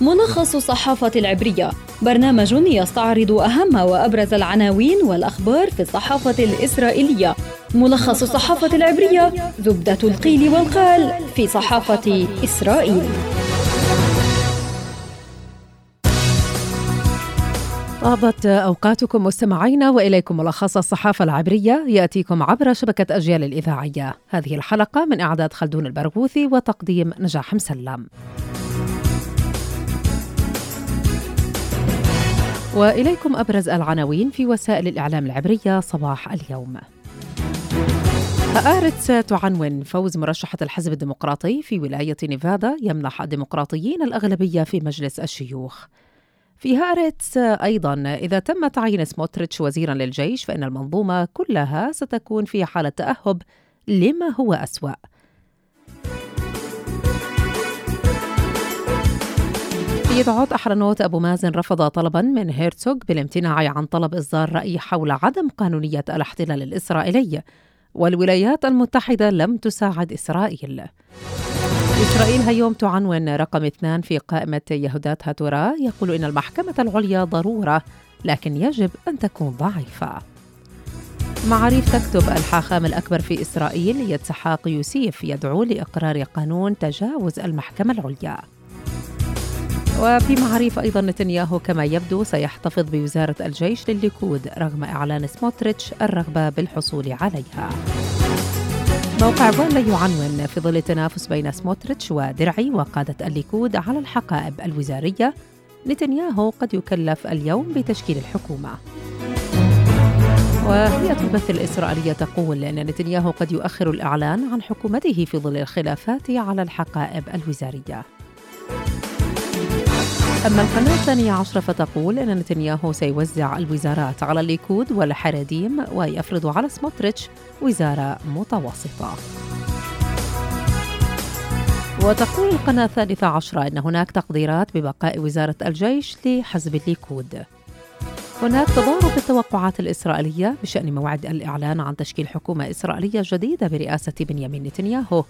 ملخص الصحافة العبرية. برنامج يستعرض أهم وأبرز العناوين والأخبار في الصحافة الإسرائيلية. ملخص الصحافة العبرية زبدة القيل والقال في صحافة إسرائيل. طابت أوقاتكم مستمعينا وإليكم ملخص الصحافة العبرية. يأتيكم عبر شبكة أجيال الإذاعية. هذه الحلقة من إعداد خلدون البرغوثي وتقديم نجاح مسلم. وإليكم أبرز العناوين في وسائل الإعلام العبرية صباح اليوم. هآرتس تعنون فوز مرشحة الحزب الديمقراطي في ولاية نيفادا يمنح الديمقراطيين الأغلبية في مجلس الشيوخ. في هارتس أيضا إذا تم تعيين سموتريتش وزيرا للجيش فإن المنظومة كلها ستكون في حالة تأهب لما هو أسوأ. في يدعوت أحرنوت أبو مازن رفض طلبا من هيرتسوغ بالامتناع عن طلب إصدار رأي حول عدم قانونية الاحتلال الإسرائيلي. والولايات المتحدة لم تساعد إسرائيل. إسرائيل هيوم تعنون رقم اثنان في قائمة يهودات هاتورا. يقول إن المحكمة العليا ضرورة لكن يجب أن تكون ضعيفة. معاريف تكتب الحاخام الأكبر في إسرائيل يتسحاق يوسيف يدعو لإقرار قانون تجاوز المحكمة العليا. وفي معاريف أيضا نتنياهو كما يبدو سيحتفظ بوزارة الجيش للليكود رغم إعلان سموتريتش الرغبة بالحصول عليها. موقع فولا يعنون في ظل التنافس بين سموتريتش ودرعي وقادة الليكود على الحقائب الوزارية نتنياهو قد يكلف اليوم بتشكيل الحكومة. وهيئة البث الإسرائيلية تقول أن نتنياهو قد يؤخر الإعلان عن حكومته في ظل الخلافات على الحقائب الوزارية. أما القناة الثانية عشرة فتقول أن نتنياهو سيوزع الوزارات على الليكود والحراديم ويفرض على سموتريتش وزارة متوسطة. وتقول القناة الثالثة عشرة أن هناك تقديرات ببقاء وزارة الجيش لحزب الليكود. هناك تضارب التوقعات الإسرائيلية بشأن موعد الإعلان عن تشكيل حكومة إسرائيلية جديدة برئاسة بنيامين نتنياهو.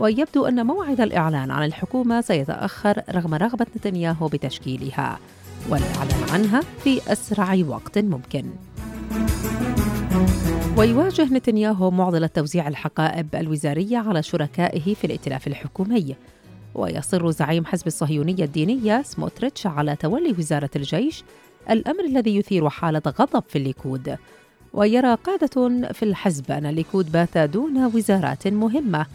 ويبدو أن موعد الإعلان عن الحكومة سيتأخر رغم رغبة نتنياهو بتشكيلها والإعلان عنها في أسرع وقت ممكن. ويواجه نتنياهو معضلة توزيع الحقائب الوزارية على شركائه في الائتلاف الحكومي. ويصر زعيم حزب الصهيونية الدينية سموتريتش على تولي وزارة الجيش الأمر الذي يثير حالة غضب في الليكود. ويرى قادة في الحزب أن الليكود بات دون وزارات مهمة.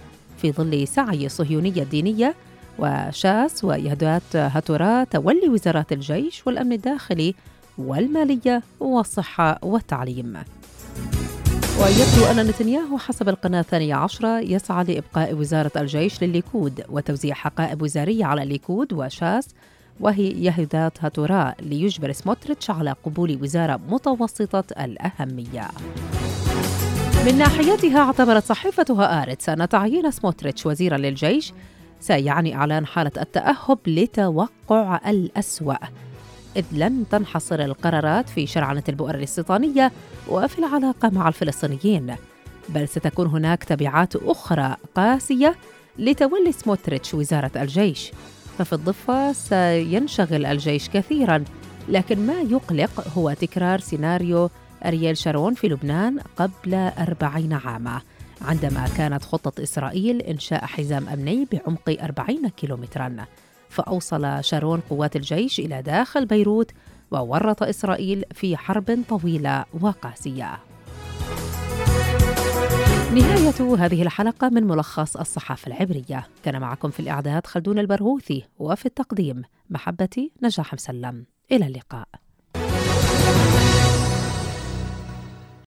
في ظل سعي الصهيونية الدينية وشاس ويهدات هاتورا تولي وزارات الجيش والأمن الداخلي والمالية والصحة والتعليم. ويبدو أن نتنياهو حسب القناة الثانية عشرة يسعى لإبقاء وزارة الجيش للليكود وتوزيع حقائب وزارية على الليكود وشاس ويهدات هاتورا ليجبر سموتريتش على قبول وزارة متوسطة الأهمية. من ناحيتها اعتبرت صحيفة هآرتس أن تعيين سموتريتش وزيرا للجيش. سيعني إعلان حالة التأهب لتوقع الأسوأ. إذ لن تنحصر القرارات في شرعنة البؤر الاستيطانية وفي العلاقة مع الفلسطينيين. بل ستكون هناك تبعات أخرى قاسية لتولي سموتريتش وزارة الجيش. ففي الضفة سينشغل الجيش كثيرا لكن ما يقلق هو تكرار سيناريو أرييل شارون في لبنان قبل أربعين عاما عندما كانت خطة إسرائيل إنشاء حزام أمني بعمق أربعين كيلومترا. فأوصل شارون قوات الجيش إلى داخل بيروت وورط إسرائيل في حرب طويلة وقاسية. نهاية هذه الحلقة من ملخص الصحافة العبرية. كان معكم في الإعداد خلدون البرغوثي وفي التقديم محبتي نجاح مسلم. إلى اللقاء.